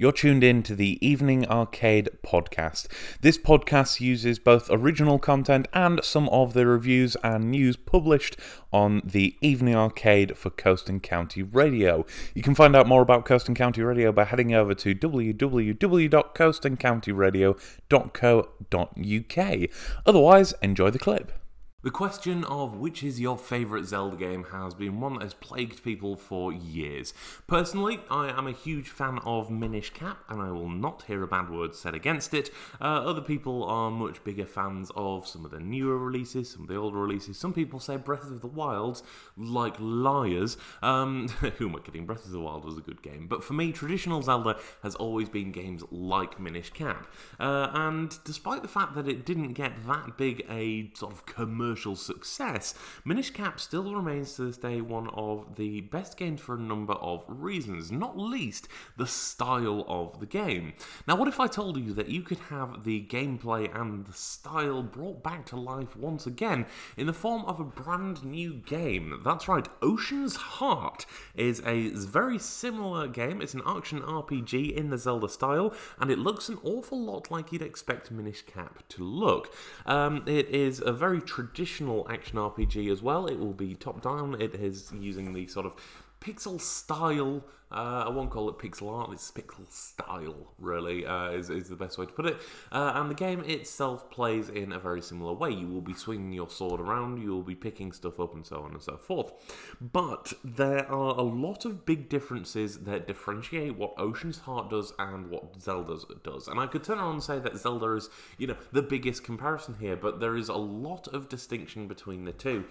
You're tuned in to the Evening Arcade podcast. This podcast uses both original content and some of the reviews and news published on the Evening Arcade for Coast and County Radio. You can find out more about Coast and County Radio by heading over to www.coastandcountyradio.co.uk. Otherwise, enjoy the clip. The question of which is your favourite Zelda game has been one that has plagued people for years. Personally, I am a huge fan of Minish Cap, and I will not hear a bad word said against it. Uh, other people are much bigger fans of some of the newer releases, some of the older releases. Some people say Breath of the Wild, like liars. Um, who am I kidding? Breath of the Wild was a good game, but for me, traditional Zelda has always been games like Minish Cap. Uh, and despite the fact that it didn't get that big a sort of commercial commercial success, Minish Cap still remains to this day one of the best games for a number of reasons, not least the style of the game. Now, what if I told you that you could have the gameplay and the style brought back to life once again in the form of a brand new game? That's right, Ocean's Heart is a very similar game. It's an action RPG in the Zelda style, and it looks an awful lot like you'd expect Minish Cap to look. Um, it is a very traditional traditional action RPG as well. It will be top down. It is using the sort of pixel style uh, I won't call it pixel art, it's pixel style, really, uh, is, is the best way to put it. Uh, and the game itself plays in a very similar way. You will be swinging your sword around, you will be picking stuff up, and so on and so forth. But there are a lot of big differences that differentiate what Ocean's Heart does and what Zelda does. And I could turn around and say that Zelda is, you know, the biggest comparison here, but there is a lot of distinction between the two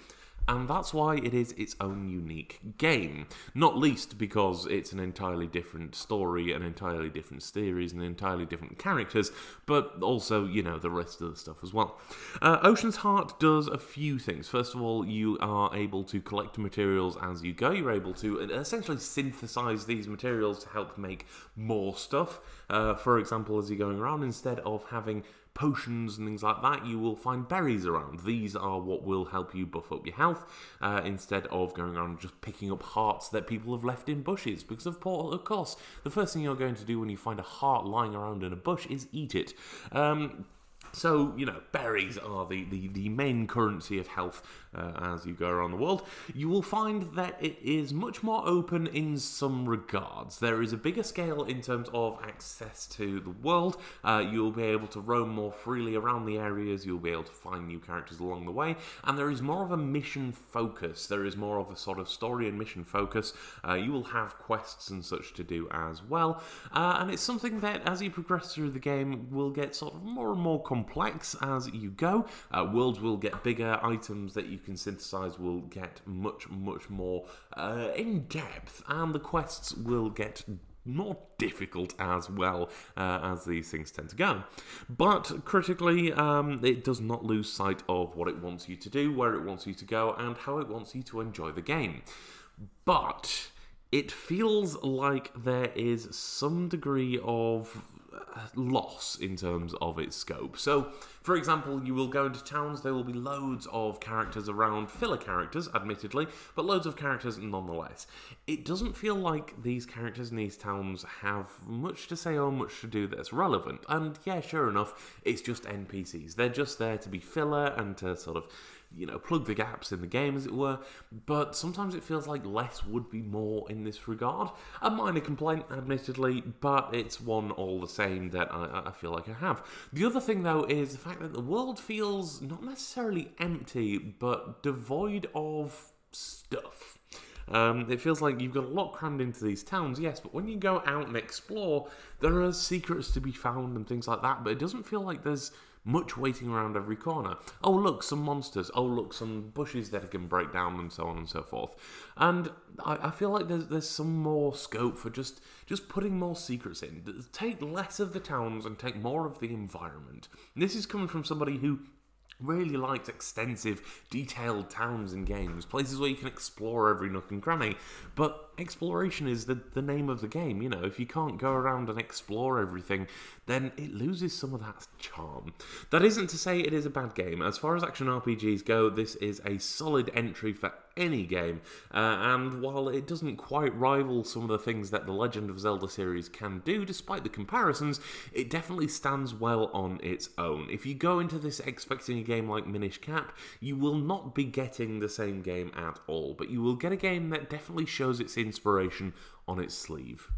and that's why it is its own unique game. Not least because it's an entirely different story, an entirely different series, and entirely different characters, but also, you know, the rest of the stuff as well. Uh, Ocean's Heart does a few things. First of all, you are able to collect materials as you go. You're able to essentially synthesize these materials to help make more stuff. Uh, for example, as you're going around, instead of having potions and things like that, you will find berries around. These are what will help you buff up your health uh, instead of going around just picking up hearts that people have left in bushes. Because, of, poor, of course, the first thing you're going to do when you find a heart lying around in a bush is eat it. Um, so, you know, berries are the, the, the main currency of health uh, as you go around the world. You will find that it is much more open in some regards. There is a bigger scale in terms of access to the world. Uh, you'll be able to roam more freely around the areas, you'll be able to find new characters along the way, and there is more of a mission focus. There is more of a sort of story and mission focus. Uh, you will have quests and such to do as well, uh, and it's something that as you progress through the game will get sort of more and more complex complex as you go. Uh, worlds will get bigger, items that you can synthesize will get much, much more uh, in depth, and the quests will get more difficult as well uh, as these things tend to go. But critically, um, it does not lose sight of what it wants you to do, where it wants you to go, and how it wants you to enjoy the game. But it feels like there is some degree of loss in terms of its scope. So, for example, you will go into towns, there will be loads of characters around, filler characters, admittedly, but loads of characters nonetheless. It doesn't feel like these characters in these towns have much to say or much to do that's relevant. And yeah, sure enough, it's just NPCs. They're just there to be filler and to sort of you know, plug the gaps in the game, as it were. But sometimes it feels like less would be more in this regard. A minor complaint, admittedly, but it's one all the same that I, I feel like I have. The other thing, though, is the fact that the world feels not necessarily empty, but devoid of stuff. Um, it feels like you've got a lot crammed into these towns, yes, but when you go out and explore, there are secrets to be found and things like that, but it doesn't feel like there's much waiting around every corner. Oh, look, some monsters. Oh, look, some bushes that I can break down, and so on and so forth. And I, I feel like there's there's some more scope for just just putting more secrets in. Take less of the towns and take more of the environment. And this is coming from somebody who really liked extensive, detailed towns and games, places where you can explore every nook and cranny. But exploration is the, the name of the game. You know, if you can't go around and explore everything, then it loses some of that charm. That isn't to say it is a bad game. As far as action RPGs go, this is a solid entry for any game. Uh, and while it doesn't quite rival some of the things that the Legend of Zelda series can do, despite the comparisons, it definitely stands well on its own. If you go into this expecting a game like Minish Cap, you will not be getting the same game at all, but you will get a game that definitely shows its inspiration on its sleeve.